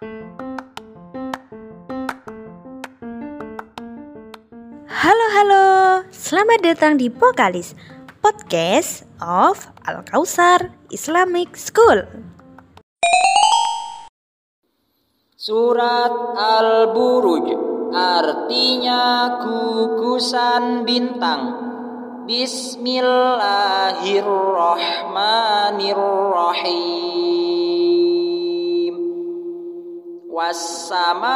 Halo halo, selamat datang di Pokalis Podcast of Al Kausar Islamic School. Surat Al-Buruj artinya gugusan bintang. Bismillahirrahmanirrahim. والسماء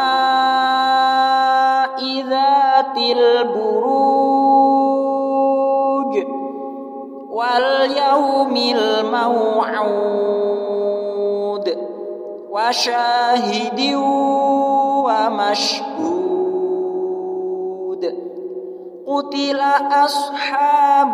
ذات البروج واليوم الموعود وشاهد ومشهود قتل أصحاب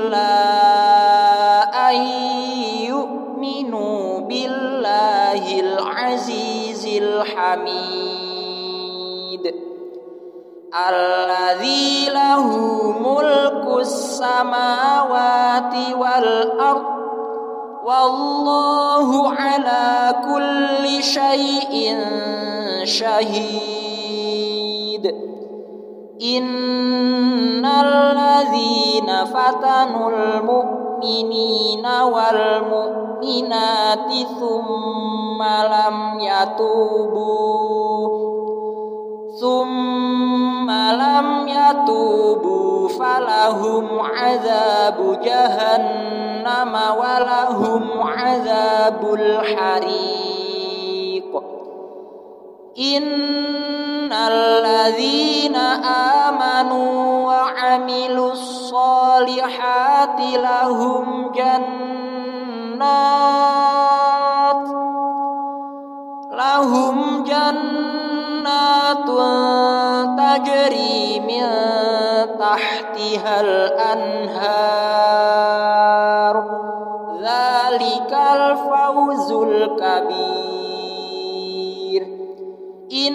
الحميد الذي له ملك السماوات والأرض والله على كل شيء شهيد إن الذين فتنوا المؤمنين والمؤمنات ثم لم يتوبوا ثم لم يتوبوا فلهم عذاب جهنم ولهم عذاب الحريق إن الذين آمنوا وعملوا الصالحات لهم جنات لهم جنات تجري من تحتها الأنهار ذلك الفوز الكبير إن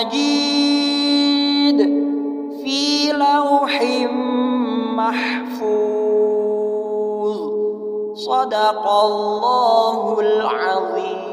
مجيد في لوح محفوظ. صدق الله العظيم.